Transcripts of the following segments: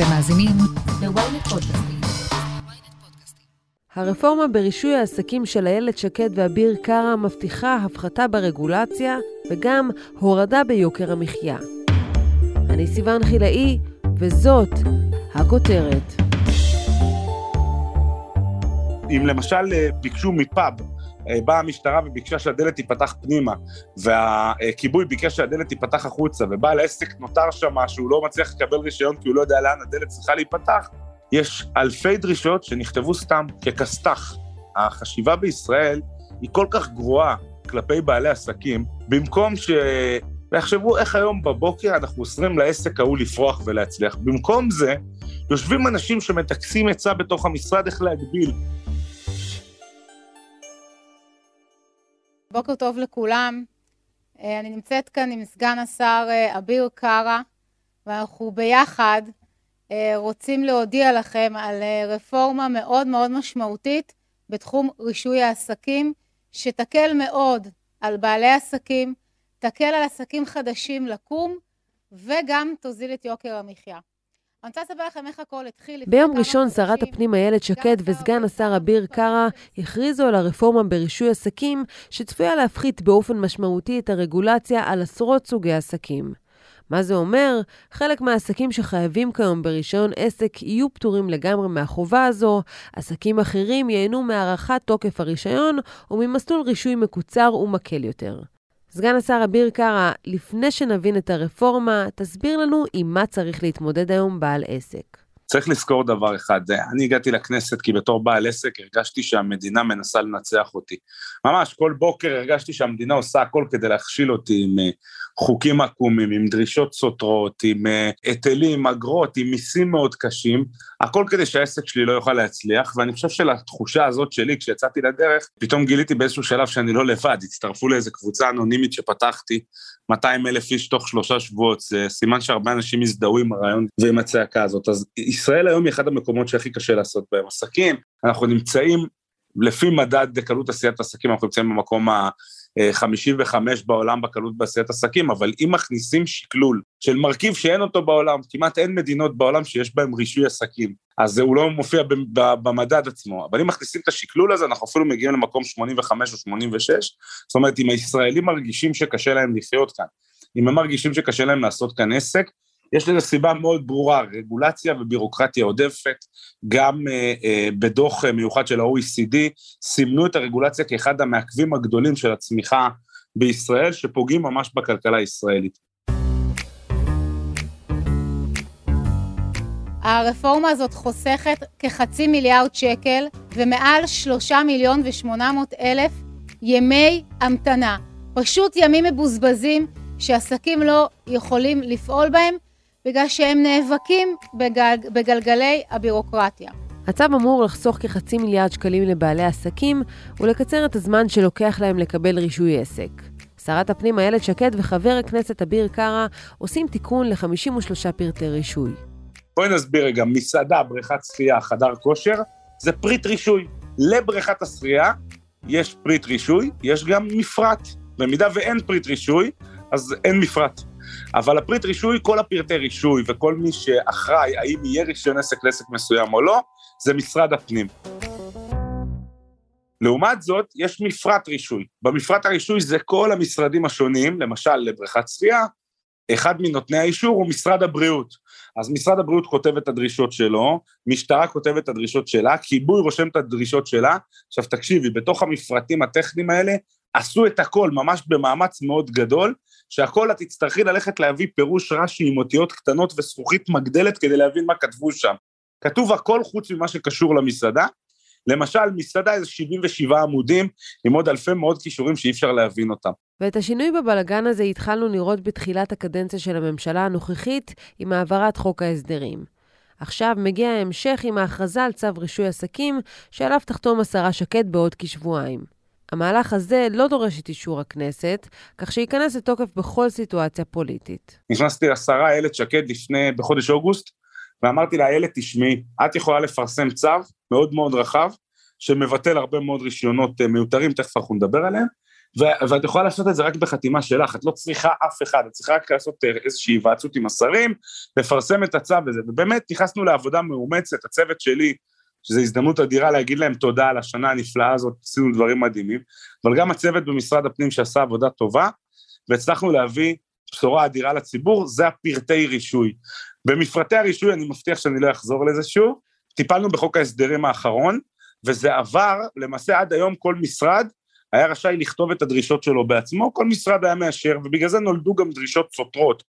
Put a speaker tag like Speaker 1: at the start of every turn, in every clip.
Speaker 1: אתם מאזינים ל-ynet פודקאסטים.
Speaker 2: הרפורמה ברישוי העסקים של איילת שקד ואביר קארה מבטיחה הפחתה ברגולציה וגם הורדה ביוקר המחיה. אני סיוון חילאי, וזאת הכותרת.
Speaker 3: אם למשל אה, ביקשו מפאב, באה המשטרה וביקשה שהדלת תיפתח פנימה, והכיבוי ביקש שהדלת תיפתח החוצה, ובעל העסק נותר שם שהוא לא מצליח לקבל רישיון כי הוא לא יודע לאן הדלת צריכה להיפתח, יש אלפי דרישות שנכתבו סתם ככסת"ח. החשיבה בישראל היא כל כך גרועה כלפי בעלי עסקים, במקום ש... ויחשבו איך היום בבוקר אנחנו אוסרים לעסק ההוא לפרוח ולהצליח. במקום זה, יושבים אנשים שמטכסים עצה בתוך המשרד איך להגביל.
Speaker 4: בוקר טוב לכולם. אה, אני נמצאת כאן עם סגן השר אה, אביר קארה, ואנחנו ביחד אה, רוצים להודיע לכם על רפורמה מאוד מאוד משמעותית בתחום רישוי העסקים, שתקל מאוד על בעלי עסקים, תקל על עסקים חדשים לקום, וגם תוזיל את יוקר המחיה. אני רוצה לספר לכם איך הכל התחיל.
Speaker 2: ביום ראשון שרת הפנים איילת שקד וסגן השר אביר קארה הכריזו על הרפורמה ברישוי עסקים, שצפויה להפחית באופן משמעותי את הרגולציה על עשרות סוגי עסקים. מה זה אומר? חלק מהעסקים שחייבים כיום ברישיון עסק יהיו פטורים לגמרי מהחובה הזו, עסקים אחרים ייהנו מהארכת תוקף הרישיון וממסלול רישוי מקוצר ומקל יותר. סגן השר אביר קארה, לפני שנבין את הרפורמה, תסביר לנו עם מה צריך להתמודד היום בעל עסק.
Speaker 3: צריך לזכור דבר אחד, אני הגעתי לכנסת כי בתור בעל עסק הרגשתי שהמדינה מנסה לנצח אותי. ממש, כל בוקר הרגשתי שהמדינה עושה הכל כדי להכשיל אותי עם אה, חוקים עקומים, עם דרישות סותרות, עם אה, היטלים, אגרות, עם מיסים מאוד קשים, הכל כדי שהעסק שלי לא יוכל להצליח, ואני חושב שלתחושה הזאת שלי, כשיצאתי לדרך, פתאום גיליתי באיזשהו שלב שאני לא לבד, הצטרפו לאיזו קבוצה אנונימית שפתחתי, 200 אלף איש תוך שלושה שבועות, זה סימן שהרבה אנשים הזדהו עם הרעיון ועם הצעקה הזאת. אז ישראל היום היא אחד המקומות שהכי קשה לעשות בהם עסקים, אנחנו נמצאים, לפי מדד קלות עשיית עסקים, אנחנו נמצאים במקום ה... 55 בעולם בקלות בעשיית עסקים, אבל אם מכניסים שקלול של מרכיב שאין אותו בעולם, כמעט אין מדינות בעולם שיש בהן רישוי עסקים, אז הוא לא מופיע במדד עצמו, אבל אם מכניסים את השקלול הזה, אנחנו אפילו מגיעים למקום 85 או 86, זאת אומרת, אם הישראלים מרגישים שקשה להם לחיות כאן, אם הם מרגישים שקשה להם לעשות כאן עסק, יש לזה סיבה מאוד ברורה, רגולציה ובירוקרטיה עודפת, גם אה, אה, בדוח מיוחד של ה-OECD, סימנו את הרגולציה כאחד המעכבים הגדולים של הצמיחה בישראל, שפוגעים ממש בכלכלה הישראלית.
Speaker 4: הרפורמה הזאת חוסכת כחצי מיליארד שקל ומעל שלושה מיליון ושמונה מאות אלף ימי המתנה. פשוט ימים מבוזבזים שעסקים לא יכולים לפעול בהם בגלל שהם נאבקים בגל, בגלגלי הבירוקרטיה.
Speaker 2: הצו אמור לחסוך כחצי מיליארד שקלים לבעלי עסקים ולקצר את הזמן שלוקח להם לקבל רישוי עסק. שרת הפנים איילת שקד וחבר הכנסת אביר קארה עושים תיקון ל-53 פרטי רישוי.
Speaker 3: בואי נסביר רגע, מסעדה, בריכת שחייה, חדר כושר, זה פריט רישוי. לבריכת השחייה יש פריט רישוי, יש גם מפרט. במידה ואין פריט רישוי, אז אין מפרט. אבל הפריט רישוי, כל הפרטי רישוי וכל מי שאחראי האם יהיה רישיון עסק לעסק מסוים או לא, זה משרד הפנים. לעומת זאת, יש מפרט רישוי. במפרט הרישוי זה כל המשרדים השונים, למשל לבריכת שחייה, אחד מנותני האישור הוא משרד הבריאות. אז משרד הבריאות כותב את הדרישות שלו, משטרה כותבת את הדרישות שלה, כיבוי רושם את הדרישות שלה. עכשיו תקשיבי, בתוך המפרטים הטכניים האלה עשו את הכל ממש במאמץ מאוד גדול, שהכל את תצטרכי ללכת להביא פירוש רש"י עם אותיות קטנות וזכוכית מגדלת כדי להבין מה כתבו שם. כתוב הכל חוץ ממה שקשור למסעדה. למשל, מסעדה איזה 77 עמודים, עם עוד אלפי מאוד כישורים שאי אפשר להבין אותם.
Speaker 2: ואת השינוי בבלגן הזה התחלנו לראות בתחילת הקדנציה של הממשלה הנוכחית עם העברת חוק ההסדרים. עכשיו מגיע ההמשך עם ההכרזה על צו רישוי עסקים, שעליו תחתום השרה שקד בעוד כשבועיים. המהלך הזה לא דורש את אישור הכנסת, כך שייכנס לתוקף בכל סיטואציה פוליטית.
Speaker 3: נכנסתי לשרה איילת שקד לפני, בחודש אוגוסט, ואמרתי לה, איילת, תשמעי, את יכולה לפרסם צו מאוד מאוד רחב, שמבטל הרבה מאוד רישיונות אה, מיותרים, תכף אנחנו נדבר עליהם, ו- ואת יכולה לעשות את זה רק בחתימה שלך, את לא צריכה אף אחד, את צריכה רק לעשות אה, איזושהי היוועצות עם השרים, לפרסם את הצו הזה, ובאמת נכנסנו לעבודה מאומצת, הצוות שלי, שזו הזדמנות אדירה להגיד להם תודה על השנה הנפלאה הזאת, עשינו דברים מדהימים, אבל גם הצוות במשרד הפנים שעשה עבודה טובה, והצלחנו להביא בשורה אדירה לציבור, זה הפרטי רישוי. במפרטי הרישוי, אני מבטיח שאני לא אחזור לזה שוב, טיפלנו בחוק ההסדרים האחרון, וזה עבר, למעשה עד היום כל משרד היה רשאי לכתוב את הדרישות שלו בעצמו, כל משרד היה מאשר, ובגלל זה נולדו גם דרישות סותרות.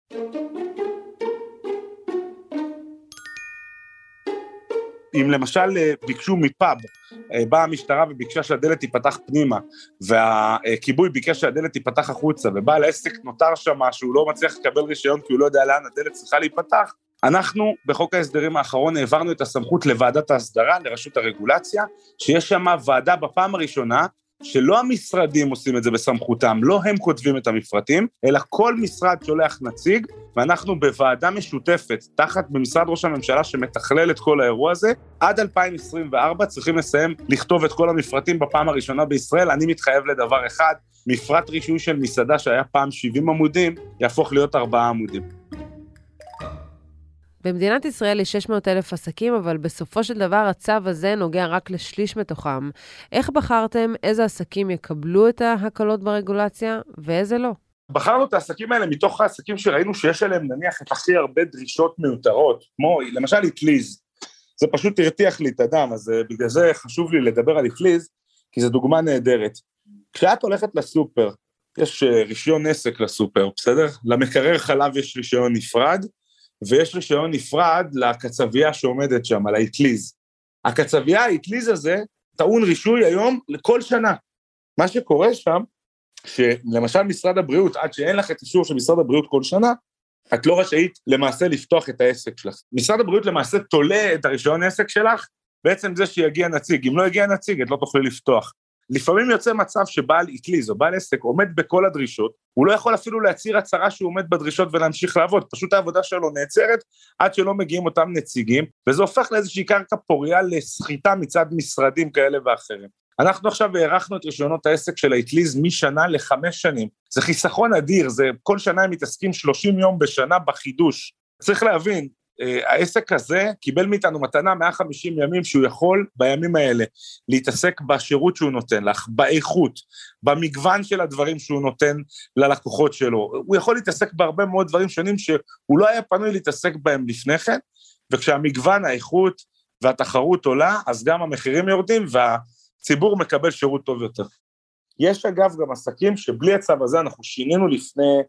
Speaker 3: אם למשל אה, ביקשו מפאב, אה, באה המשטרה וביקשה שהדלת תיפתח פנימה, והכיבוי ביקש שהדלת תיפתח החוצה, ובעל העסק נותר שם שהוא לא מצליח לקבל רישיון כי הוא לא יודע לאן הדלת צריכה להיפתח, אנחנו בחוק ההסדרים האחרון העברנו את הסמכות לוועדת ההסדרה, לרשות הרגולציה, שיש שם ועדה בפעם הראשונה שלא המשרדים עושים את זה בסמכותם, לא הם כותבים את המפרטים, אלא כל משרד שולח נציג, ואנחנו בוועדה משותפת, תחת במשרד ראש הממשלה שמתכלל את כל האירוע הזה, עד 2024 צריכים לסיים לכתוב את כל המפרטים בפעם הראשונה בישראל. אני מתחייב לדבר אחד, מפרט רישוי של מסעדה שהיה פעם 70 עמודים, יהפוך להיות 4 עמודים.
Speaker 2: במדינת ישראל יש 600 אלף עסקים, אבל בסופו של דבר הצו הזה נוגע רק לשליש מתוכם. איך בחרתם איזה עסקים יקבלו את ההקלות ברגולציה ואיזה לא?
Speaker 3: בחרנו את העסקים האלה מתוך העסקים שראינו שיש עליהם נניח את הכי הרבה דרישות מיותרות, כמו למשל איטליז. זה פשוט הרתיח לי את הדם, אז אה, בגלל זה חשוב לי לדבר על איטליז, כי זו דוגמה נהדרת. כשאת הולכת לסופר, יש אה, רישיון עסק לסופר, בסדר? למקרר חלב יש רישיון נפרד, ויש רישיון נפרד לקצבייה שעומדת שם, על האטליז. הקצבייה, האטליז הזה, טעון רישוי היום לכל שנה. מה שקורה שם, שלמשל משרד הבריאות, עד שאין לך את אישור של משרד הבריאות כל שנה, את לא רשאית למעשה לפתוח את העסק שלך. משרד הבריאות למעשה תולה את הרישיון עסק שלך בעצם זה שיגיע נציג. אם לא יגיע נציג, את לא תוכלי לפתוח. לפעמים יוצא מצב שבעל אטליז או בעל עסק עומד בכל הדרישות, הוא לא יכול אפילו להצהיר הצהרה שהוא עומד בדרישות ולהמשיך לעבוד, פשוט העבודה שלו נעצרת עד שלא מגיעים אותם נציגים, וזה הופך לאיזושהי קרקע פוריה לסחיטה מצד משרדים כאלה ואחרים. אנחנו עכשיו הארכנו את רישיונות העסק של האטליז משנה לחמש שנים. זה חיסכון אדיר, זה כל שנה הם מתעסקים 30 יום בשנה בחידוש. צריך להבין, העסק הזה קיבל מאיתנו מתנה 150 ימים שהוא יכול בימים האלה להתעסק בשירות שהוא נותן לך, באיכות, במגוון של הדברים שהוא נותן ללקוחות שלו. הוא יכול להתעסק בהרבה מאוד דברים שונים שהוא לא היה פנוי להתעסק בהם לפני כן, וכשהמגוון, האיכות והתחרות עולה, אז גם המחירים יורדים והציבור מקבל שירות טוב יותר. יש אגב גם עסקים שבלי הצו הזה אנחנו שינינו לפני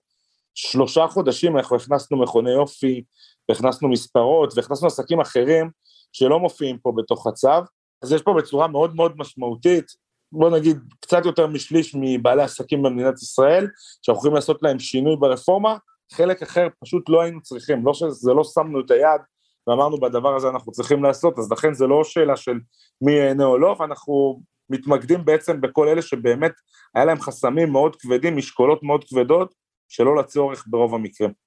Speaker 3: שלושה חודשים, אנחנו הכנסנו מכוני יופי, והכנסנו מספרות, והכנסנו עסקים אחרים שלא מופיעים פה בתוך הצו, אז יש פה בצורה מאוד מאוד משמעותית, בוא נגיד קצת יותר משליש מבעלי עסקים במדינת ישראל, שאנחנו יכולים לעשות להם שינוי ברפורמה, חלק אחר פשוט לא היינו צריכים, לא שזה לא שמנו את היד ואמרנו בדבר הזה אנחנו צריכים לעשות, אז לכן זה לא שאלה של מי ייהנה או לא, ואנחנו מתמקדים בעצם בכל אלה שבאמת היה להם חסמים מאוד כבדים, משקולות מאוד כבדות, שלא לצורך ברוב המקרים.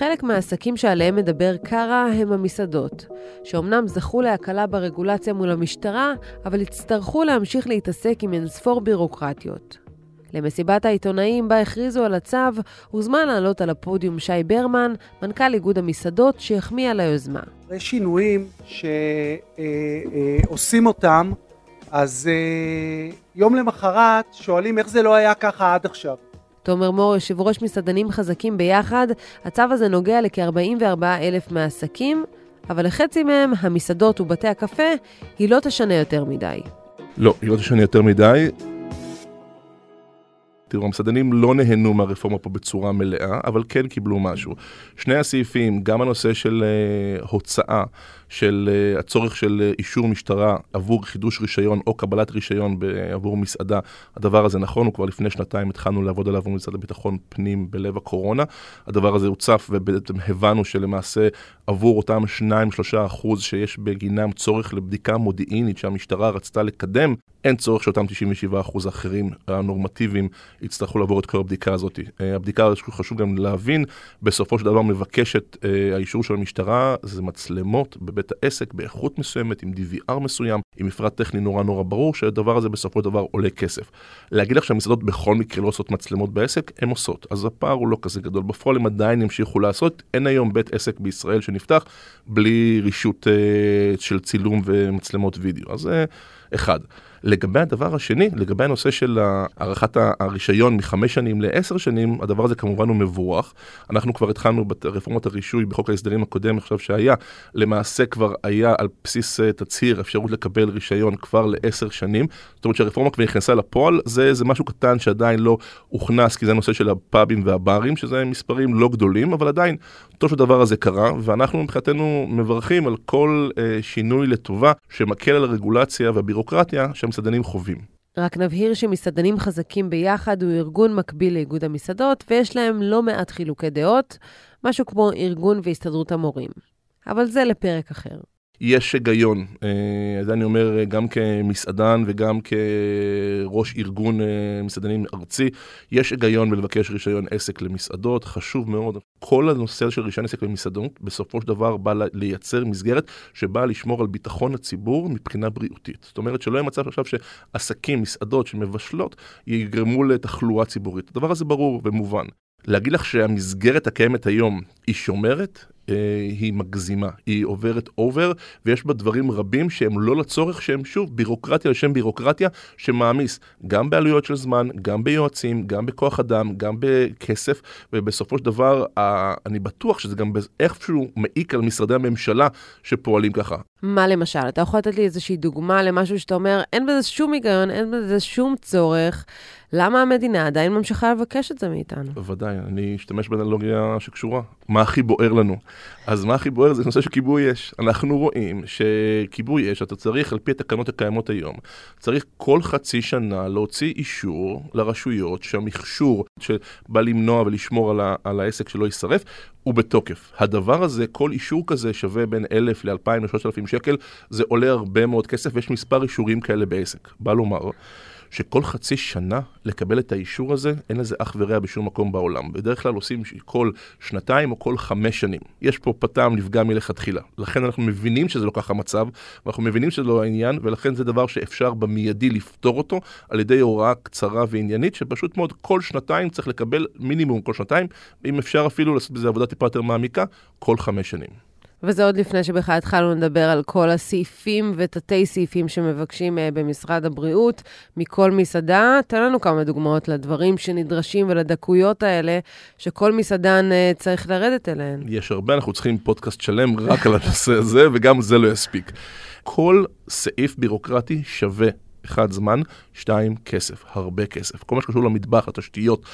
Speaker 2: חלק מהעסקים שעליהם מדבר קארה הם המסעדות, שאומנם זכו להקלה ברגולציה מול המשטרה, אבל יצטרכו להמשיך להתעסק עם אינספור בירוקרטיות. למסיבת העיתונאים בה הכריזו על הצו, הוזמן לעלות על הפודיום שי ברמן, מנכ"ל איגוד המסעדות, שהחמיא על היוזמה.
Speaker 5: יש שינויים שעושים אותם, אז אה, יום למחרת שואלים איך זה לא היה ככה עד עכשיו.
Speaker 2: תומר מור, יושב ראש מסעדנים חזקים ביחד, הצו הזה נוגע לכ-44 אלף מהעסקים, אבל לחצי מהם, המסעדות ובתי הקפה, היא לא תשנה יותר מדי.
Speaker 6: לא, היא לא תשנה יותר מדי. תראו, המסעדנים לא נהנו מהרפורמה פה בצורה מלאה, אבל כן קיבלו משהו. שני הסעיפים, גם הנושא של uh, הוצאה, של uh, הצורך של uh, אישור משטרה עבור חידוש רישיון או קבלת רישיון עבור מסעדה, הדבר הזה נכון, הוא כבר לפני שנתיים התחלנו לעבוד עליו עבור משרד לביטחון פנים בלב הקורונה. הדבר הזה הוצף ובעצם הבנו שלמעשה עבור אותם 2-3 אחוז שיש בגינם צורך לבדיקה מודיעינית שהמשטרה רצתה לקדם, אין צורך שאותם 97% האחרים הנורמטיביים יצטרכו לעבור את כל הבדיקה הזאת. אה, הבדיקה חשוב גם להבין, בסופו של דבר מבקשת אה, האישור של המשטרה, זה מצלמות בבית העסק באיכות מסוימת, עם DVR מסוים, עם מפרט טכני נורא נורא ברור, שהדבר הזה בסופו של דבר עולה כסף. להגיד לך שהמסעדות בכל מקרה לא עושות מצלמות בעסק, הן עושות. אז הפער הוא לא כזה גדול. בפועל הם עדיין ימשיכו לעשות. אין היום בית עסק בישראל שנפתח בלי רישות אה, של צילום ומצלמות וידאו. אז אחד. לגבי הדבר השני, לגבי הנושא של הארכת הרישיון מחמש שנים לעשר שנים, הדבר הזה כמובן הוא מבורך. אנחנו כבר התחלנו ברפורמת הרישוי בחוק ההסדרים הקודם עכשיו שהיה, למעשה כבר היה על בסיס אה, תצהיר אפשרות לקבל רישיון כבר לעשר שנים. זאת אומרת שהרפורמה כבר נכנסה לפועל, זה, זה משהו קטן שעדיין לא הוכנס, כי זה הנושא של הפאבים והברים, שזה מספרים לא גדולים, אבל עדיין, טוב שהדבר הזה קרה, ואנחנו מבחינתנו מברכים על כל אה, שינוי לטובה שמקל על הרגולציה והבירוקרטיה שהמסעדנים חווים.
Speaker 2: רק נבהיר שמסעדנים חזקים ביחד הוא ארגון מקביל לאיגוד המסעדות, ויש להם לא מעט חילוקי דעות, משהו כמו ארגון והסתדרות המורים. אבל זה לפרק אחר.
Speaker 6: יש היגיון, אה, אז אני אומר אה, גם כמסעדן וגם כראש ארגון אה, מסעדנים ארצי, יש היגיון בלבקש רישיון עסק למסעדות, חשוב מאוד. כל הנושא של רישיון עסק למסעדות בסופו של דבר בא לייצר מסגרת שבאה לשמור על ביטחון הציבור מבחינה בריאותית. זאת אומרת שלא יהיה מצב עכשיו שעסקים, מסעדות שמבשלות, יגרמו לתחלואה ציבורית. הדבר הזה ברור ומובן. להגיד לך שהמסגרת הקיימת היום היא שומרת, אה, היא מגזימה, היא עוברת אובר, ויש בה דברים רבים שהם לא לצורך, שהם שוב בירוקרטיה לשם בירוקרטיה, שמעמיס גם בעלויות של זמן, גם ביועצים, גם בכוח אדם, גם בכסף, ובסופו של דבר, אני בטוח שזה גם איכשהו מעיק על משרדי הממשלה שפועלים ככה.
Speaker 2: מה למשל? אתה יכול לתת לי איזושהי דוגמה למשהו שאתה אומר, אין בזה שום היגיון, אין בזה שום צורך. למה המדינה עדיין ממשיכה לבקש את זה מאיתנו?
Speaker 6: בוודאי, אני אשתמש באנלוגיה שקשורה. מה הכי בוער לנו? אז מה הכי בוער זה נושא של כיבוי אש. אנחנו רואים שכיבוי אש, אתה צריך, על פי התקנות הקיימות היום, צריך כל חצי שנה להוציא אישור לרשויות שהמכשור שבא למנוע ולשמור על, ה- על העסק שלא יישרף, הוא בתוקף. הדבר הזה, כל אישור כזה שווה בין אלף לאלפיים לשלושת אלפים שקל, זה עולה הרבה מאוד כסף, ויש מספר אישורים כאלה בעסק. בא לומר... שכל חצי שנה לקבל את האישור הזה, אין לזה אח ורע בשום מקום בעולם. בדרך כלל עושים כל שנתיים או כל חמש שנים. יש פה פטם נפגע מלכתחילה. לכן אנחנו מבינים שזה לא ככה המצב, ואנחנו מבינים שזה לא העניין, ולכן זה דבר שאפשר במיידי לפתור אותו על ידי הוראה קצרה ועניינית, שפשוט מאוד כל שנתיים צריך לקבל מינימום כל שנתיים, אם אפשר אפילו לעשות בזה עבודה טיפה יותר מעמיקה, כל חמש שנים.
Speaker 2: וזה עוד לפני שבכלל התחלנו לדבר על כל הסעיפים ותתי סעיפים שמבקשים uh, במשרד הבריאות מכל מסעדה. תן לנו כמה דוגמאות לדברים שנדרשים ולדקויות האלה, שכל מסעדן uh, צריך לרדת אליהן.
Speaker 6: יש הרבה, אנחנו צריכים פודקאסט שלם רק על הנושא הזה, וגם זה לא יספיק. כל סעיף בירוקרטי שווה אחד, זמן, שתיים, כסף, הרבה כסף. כל מה שקשור למטבח, לתשתיות,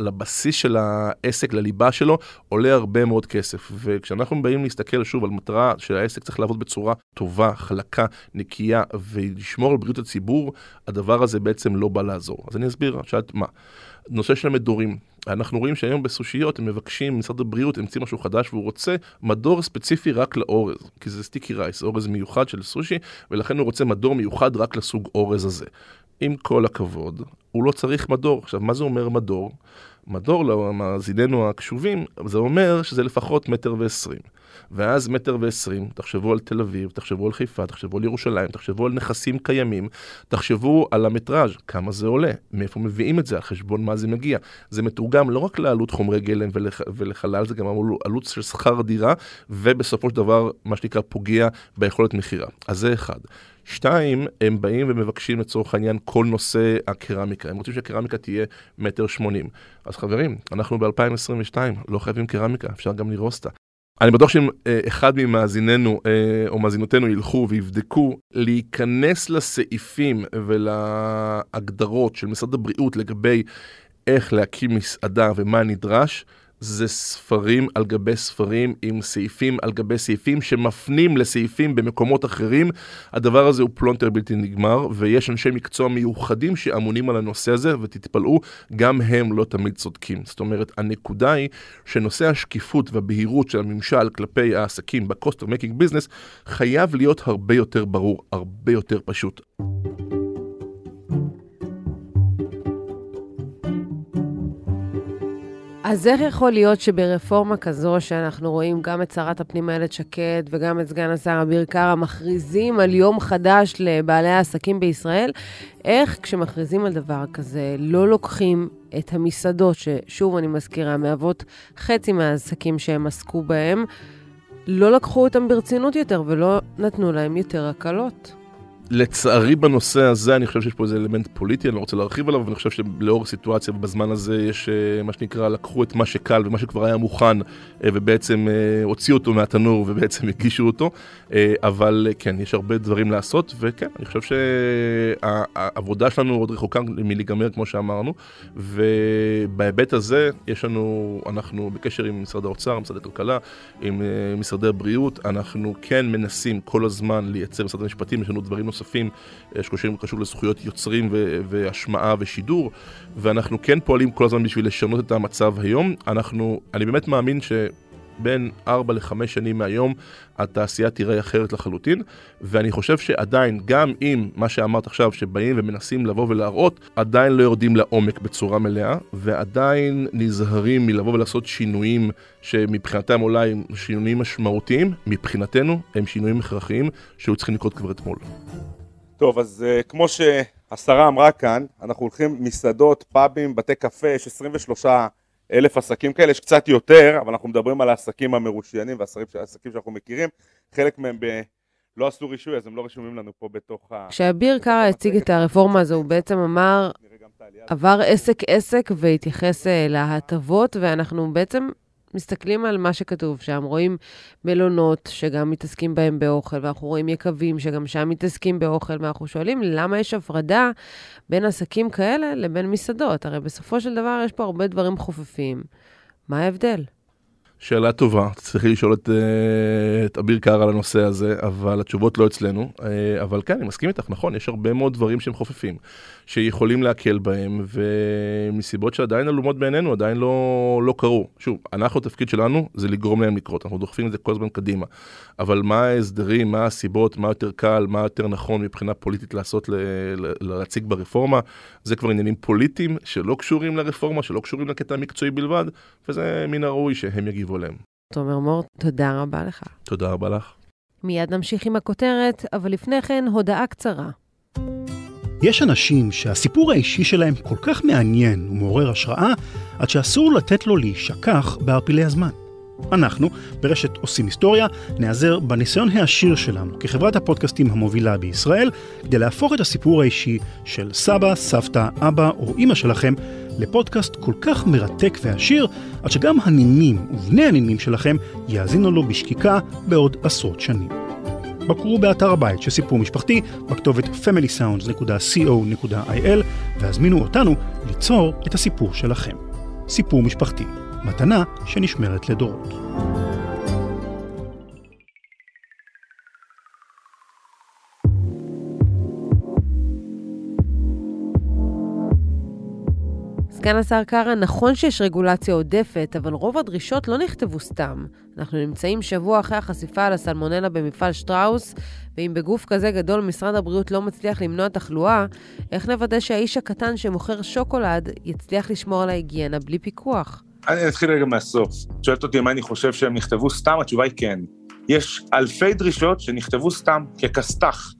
Speaker 6: לבסיס של העסק, לליבה שלו, עולה הרבה מאוד כסף. וכשאנחנו באים להסתכל שוב על מטרה שהעסק צריך לעבוד בצורה טובה, חלקה, נקייה, ולשמור על בריאות הציבור, הדבר הזה בעצם לא בא לעזור. אז אני אסביר, שאלת מה. נושא של המדורים. אנחנו רואים שהיום בסושיות הם מבקשים, משרד הבריאות המציא משהו חדש והוא רוצה מדור ספציפי רק לאורז, כי זה סטיקי רייס, אורז מיוחד של סושי, ולכן הוא רוצה מדור מיוחד רק לסוג אורז הזה. עם כל הכבוד, הוא לא צריך מדור. עכשיו, מה זה אומר מדור? מדור למאזיננו הקשובים, זה אומר שזה לפחות מטר ועשרים. ואז מטר ועשרים, תחשבו על תל אביב, תחשבו על חיפה, תחשבו על ירושלים, תחשבו על נכסים קיימים, תחשבו על המטראז', כמה זה עולה, מאיפה מביאים את זה, על חשבון מה זה מגיע. זה מתורגם לא רק לעלות חומרי גלם ולח, ולחלל, זה גם עלות של שכר דירה, ובסופו של דבר, מה שנקרא, פוגע ביכולת מכירה. אז זה אחד. שתיים, הם באים ומבקשים לצורך העניין כל נושא הקרמיקה. הם רוצים שהקרמיקה תהיה מטר שמונים. אז חברים, אנחנו ב-2022, לא חייבים קרמיקה, אפשר גם לראות אותה. אני בטוח שאם אה, אחד ממאזיננו אה, או מאזינותינו ילכו ויבדקו להיכנס לסעיפים ולהגדרות של משרד הבריאות לגבי איך להקים מסעדה ומה נדרש, זה ספרים על גבי ספרים עם סעיפים על גבי סעיפים שמפנים לסעיפים במקומות אחרים. הדבר הזה הוא פלונטר בלתי נגמר, ויש אנשי מקצוע מיוחדים שאמונים על הנושא הזה, ותתפלאו, גם הם לא תמיד צודקים. זאת אומרת, הנקודה היא שנושא השקיפות והבהירות של הממשל כלפי העסקים ב-cost of making business חייב להיות הרבה יותר ברור, הרבה יותר פשוט.
Speaker 2: אז איך יכול להיות שברפורמה כזו, שאנחנו רואים גם את שרת הפנים איילת שקד וגם את סגן השר אביר קארה מכריזים על יום חדש לבעלי העסקים בישראל, איך כשמכריזים על דבר כזה לא לוקחים את המסעדות, ששוב אני מזכירה, מהוות חצי מהעסקים שהם עסקו בהם, לא לקחו אותם ברצינות יותר ולא נתנו להם יותר הקלות?
Speaker 6: לצערי בנושא הזה אני חושב שיש פה איזה אלמנט פוליטי, אני לא רוצה להרחיב עליו, אבל אני חושב שלאור הסיטואציה בזמן הזה יש אה, מה שנקרא, לקחו את מה שקל ומה שכבר היה מוכן אה, ובעצם אה, הוציאו אותו מהתנור ובעצם הגישו אותו, אבל כן, יש הרבה דברים לעשות, וכן, אני חושב שהעבודה שלנו עוד רחוקה מלהיגמר כמו שאמרנו, ובהיבט הזה יש לנו, אנחנו בקשר עם משרד האוצר, משרד הכלכלה, עם משרדי הבריאות, אנחנו כן מנסים כל הזמן לייצר, משרד המשפטים, יש לנו דברים נוספים. אה, שקשור לזכויות יוצרים והשמעה ושידור, ואנחנו כן פועלים כל הזמן בשביל לשנות את המצב היום. אנחנו, אני באמת מאמין ש... בין 4 ל-5 שנים מהיום התעשייה תראה אחרת לחלוטין, ואני חושב שעדיין, גם אם מה שאמרת עכשיו, שבאים ומנסים לבוא ולהראות, עדיין לא יורדים לעומק בצורה מלאה, ועדיין נזהרים מלבוא ולעשות שינויים שמבחינתם אולי הם שינויים משמעותיים, מבחינתנו הם שינויים הכרחיים שהיו צריכים לקרות כבר אתמול.
Speaker 3: טוב, אז uh, כמו שהשרה אמרה כאן, אנחנו הולכים מסעדות, פאבים, בתי קפה, יש 23 אלף עסקים כאלה, יש קצת יותר, אבל אנחנו מדברים על העסקים המרושיינים והעסקים שאנחנו מכירים, חלק מהם ב... לא עשו רישוי, אז הם לא רשומים לנו פה בתוך ה...
Speaker 2: כשאביר קארה הציג את הרפורמה הזו, הוא בעצם אמר, עבר עסק-עסק והתייחס אה, להטבות, ואנחנו בעצם מסתכלים על מה שכתוב שם, רואים מלונות שגם מתעסקים בהם באוכל, ואנחנו רואים יקבים שגם שם מתעסקים באוכל, ואנחנו שואלים למה יש הפרדה בין עסקים כאלה לבין מסעדות? הרי בסופו של דבר יש פה הרבה דברים חופפים. מה ההבדל?
Speaker 6: שאלה טובה, צריכים לשאול את, אה, את אביר קארה על הנושא הזה, אבל התשובות לא אצלנו. אה, אבל כן, אני מסכים איתך, נכון, יש הרבה מאוד דברים שהם חופפים, שיכולים להקל בהם, ומסיבות שעדיין עלומות בעינינו, עדיין לא, לא קרו. שוב, אנחנו, התפקיד שלנו זה לגרום להם לקרות, אנחנו דוחפים את זה כל הזמן קדימה. אבל מה ההסדרים, מה הסיבות, מה יותר קל, מה יותר נכון מבחינה פוליטית לעשות, להציג ברפורמה, זה כבר עניינים פוליטיים שלא קשורים לרפורמה, שלא קשורים לקטע המקצועי בלבד, וזה מן הראוי שהם יגיבו עליהם.
Speaker 2: תומר מור, תודה רבה לך.
Speaker 6: תודה רבה לך.
Speaker 2: מיד נמשיך עם הכותרת, אבל לפני כן, הודעה קצרה.
Speaker 7: יש אנשים שהסיפור האישי שלהם כל כך מעניין ומעורר השראה, עד שאסור לתת לו להישכח בערפילי הזמן. אנחנו, ברשת עושים היסטוריה, נעזר בניסיון העשיר שלנו כחברת הפודקאסטים המובילה בישראל, כדי להפוך את הסיפור האישי של סבא, סבתא, אבא או אימא שלכם לפודקאסט כל כך מרתק ועשיר, עד שגם הנינים ובני הנינים שלכם יאזינו לו בשקיקה בעוד עשרות שנים. בקרו באתר הבית של סיפור משפחתי בכתובת familysounds.co.il והזמינו אותנו ליצור את הסיפור שלכם. סיפור משפחתי, מתנה שנשמרת לדורות.
Speaker 2: סגן השר קארה, נכון שיש רגולציה עודפת, אבל רוב הדרישות לא נכתבו סתם. אנחנו נמצאים שבוע אחרי החשיפה על הסלמונלה במפעל שטראוס, ואם בגוף כזה גדול משרד הבריאות לא מצליח למנוע תחלואה, איך נוודא שהאיש הקטן שמוכר שוקולד יצליח לשמור על ההיגיינה בלי פיקוח?
Speaker 3: אני אתחיל רגע מהסוף. שואלת אותי מה אני חושב שהם נכתבו סתם, התשובה היא כן. יש אלפי דרישות שנכתבו סתם ככסת"ח.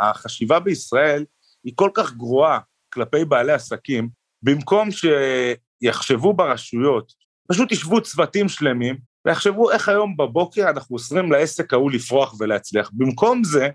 Speaker 3: החשיבה בישראל היא כל כך גרועה כלפי בעלי עסקים, במקום שיחשבו ברשויות, פשוט ישבו צוותים שלמים ויחשבו איך היום בבוקר אנחנו עוזרים לעסק ההוא לפרוח ולהצליח. במקום זה,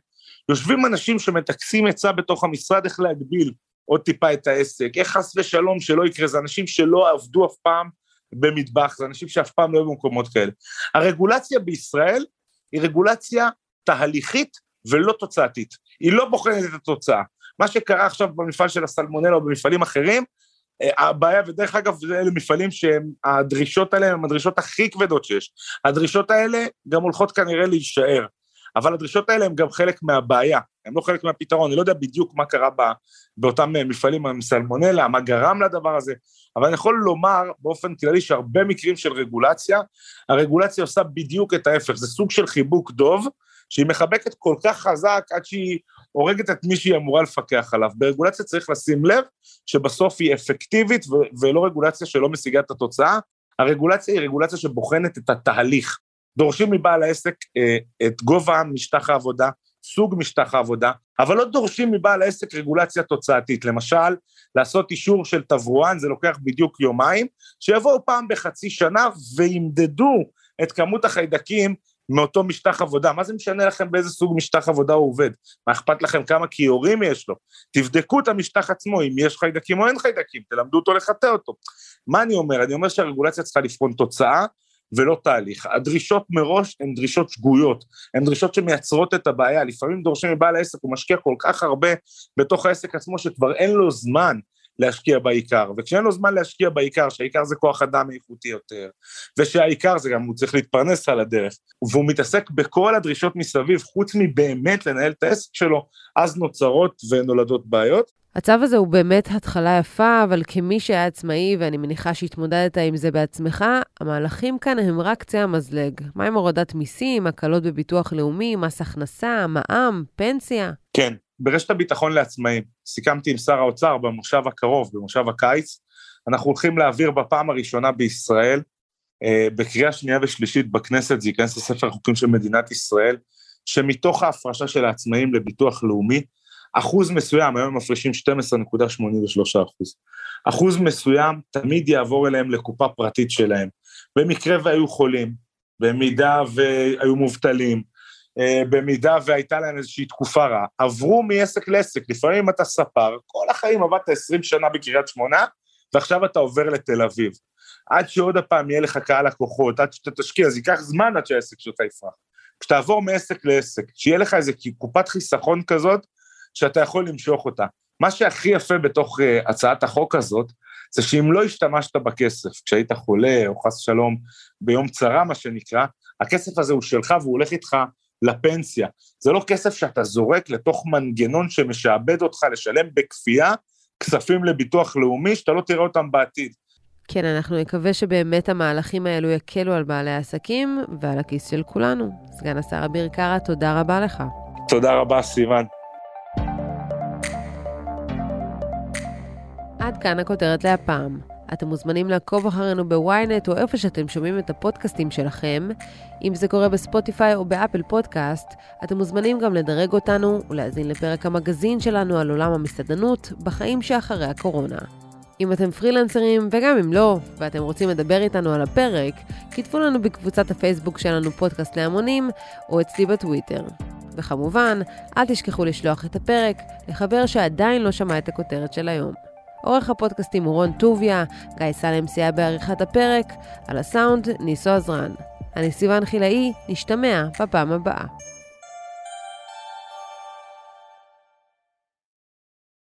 Speaker 3: יושבים אנשים שמטכסים עצה בתוך המשרד איך להגביל עוד טיפה את העסק, איך חס ושלום שלא יקרה, זה אנשים שלא עבדו אף פעם במטבח, זה אנשים שאף פעם לא היו במקומות כאלה. הרגולציה בישראל היא רגולציה תהליכית ולא תוצאתית, היא לא בוחנת את התוצאה. מה שקרה עכשיו במפעל של הסלמונלה או במפעלים אחרים, אה, הבעיה, ודרך אגב, אלה מפעלים שהדרישות האלה הן הדרישות הכי כבדות שיש. הדרישות האלה גם הולכות כנראה להישאר, אבל הדרישות האלה הן גם חלק מהבעיה, הן לא חלק מהפתרון. אני לא יודע בדיוק מה קרה בא, באותם מפעלים עם סלמונלה, מה גרם לדבר הזה, אבל אני יכול לומר באופן כללי שהרבה מקרים של רגולציה, הרגולציה עושה בדיוק את ההפך, זה סוג של חיבוק דוב, שהיא מחבקת כל כך חזק עד שהיא הורגת את מי שהיא אמורה לפקח עליו. ברגולציה צריך לשים לב שבסוף היא אפקטיבית ו- ולא רגולציה שלא משיגה את התוצאה. הרגולציה היא רגולציה שבוחנת את התהליך. דורשים מבעל העסק אה, את גובה משטח העבודה, סוג משטח העבודה, אבל לא דורשים מבעל העסק רגולציה תוצאתית. למשל, לעשות אישור של תברואן, זה לוקח בדיוק יומיים, שיבואו פעם בחצי שנה וימדדו את כמות החיידקים מאותו משטח עבודה. מה זה משנה לכם באיזה סוג משטח עבודה הוא עובד? מה אכפת לכם כמה כיורים יש לו? תבדקו את המשטח עצמו, אם יש חיידקים או אין חיידקים, תלמדו אותו לחטא אותו. מה אני אומר? אני אומר שהרגולציה צריכה לבחון תוצאה, ולא תהליך. הדרישות מראש הן דרישות שגויות, הן דרישות שמייצרות את הבעיה. לפעמים דורשים מבעל העסק, הוא משקיע כל כך הרבה בתוך העסק עצמו, שכבר אין לו זמן להשקיע בעיקר, וכשאין לו זמן להשקיע בעיקר, שהעיקר זה כוח אדם איכותי יותר, ושהעיקר זה גם, הוא צריך להתפרנס על הדרך, והוא מתעסק בכל הדרישות מסביב, חוץ מבאמת לנהל את העסק שלו, אז נוצרות ונולדות בעיות.
Speaker 2: הצו הזה הוא באמת התחלה יפה, אבל כמי שהיה עצמאי, ואני מניחה שהתמודדת עם זה בעצמך, המהלכים כאן הם רק קצה המזלג. מה עם הורדת מיסים, הקלות בביטוח לאומי, מס הכנסה, מע"מ, פנסיה?
Speaker 3: כן, ברשת הביטחון לעצמאים, סיכמתי עם שר האוצר במושב הקרוב, במושב הקיץ, אנחנו הולכים להעביר בפעם הראשונה בישראל, אה, בקריאה שנייה ושלישית בכנסת, זה ייכנס לספר החוקים של מדינת ישראל, שמתוך ההפרשה של העצמאים לביטוח לאומי, אחוז מסוים, היום הם מפרישים 12.83 אחוז, אחוז מסוים תמיד יעבור אליהם לקופה פרטית שלהם. במקרה והיו חולים, במידה והיו מובטלים, במידה והייתה להם איזושהי תקופה רעה, עברו מעסק לעסק, לפעמים אתה ספר, כל החיים עבדת 20 שנה בקריית שמונה, ועכשיו אתה עובר לתל אביב. עד שעוד הפעם יהיה לך קהל לקוחות, עד שאתה תשקיע, זה ייקח זמן עד שהעסק שלך יפרח. כשתעבור מעסק לעסק, שיהיה לך איזה קופת חיסכון כזאת, שאתה יכול למשוך אותה. מה שהכי יפה בתוך uh, הצעת החוק הזאת, זה שאם לא השתמשת בכסף כשהיית חולה, או חס שלום ביום צרה, מה שנקרא, הכסף הזה הוא שלך והוא הולך איתך לפנסיה. זה לא כסף שאתה זורק לתוך מנגנון שמשעבד אותך לשלם בכפייה כספים לביטוח לאומי, שאתה לא תראה אותם בעתיד.
Speaker 2: כן, אנחנו נקווה שבאמת המהלכים האלו יקלו על בעלי העסקים ועל הכיס של כולנו. סגן השר אביר קארה, תודה רבה לך.
Speaker 3: תודה רבה, סיוון.
Speaker 2: עד כאן הכותרת להפעם. אתם מוזמנים לעקוב אחרינו בוויינט או איפה שאתם שומעים את הפודקאסטים שלכם. אם זה קורה בספוטיפיי או באפל פודקאסט, אתם מוזמנים גם לדרג אותנו ולהאזין לפרק המגזין שלנו על עולם המסעדנות בחיים שאחרי הקורונה. אם אתם פרילנסרים, וגם אם לא, ואתם רוצים לדבר איתנו על הפרק, כתבו לנו בקבוצת הפייסבוק שלנו פודקאסט להמונים, או אצלי בטוויטר. וכמובן, אל תשכחו לשלוח את הפרק לחבר שעדיין לא שמע את הכותרת של היום. עורך הפודקאסטים הוא רון טוביה, גיא סלם סייע בעריכת הפרק, על הסאונד ניסו עזרן. אני סיוון חילאי, נשתמע בפעם הבאה.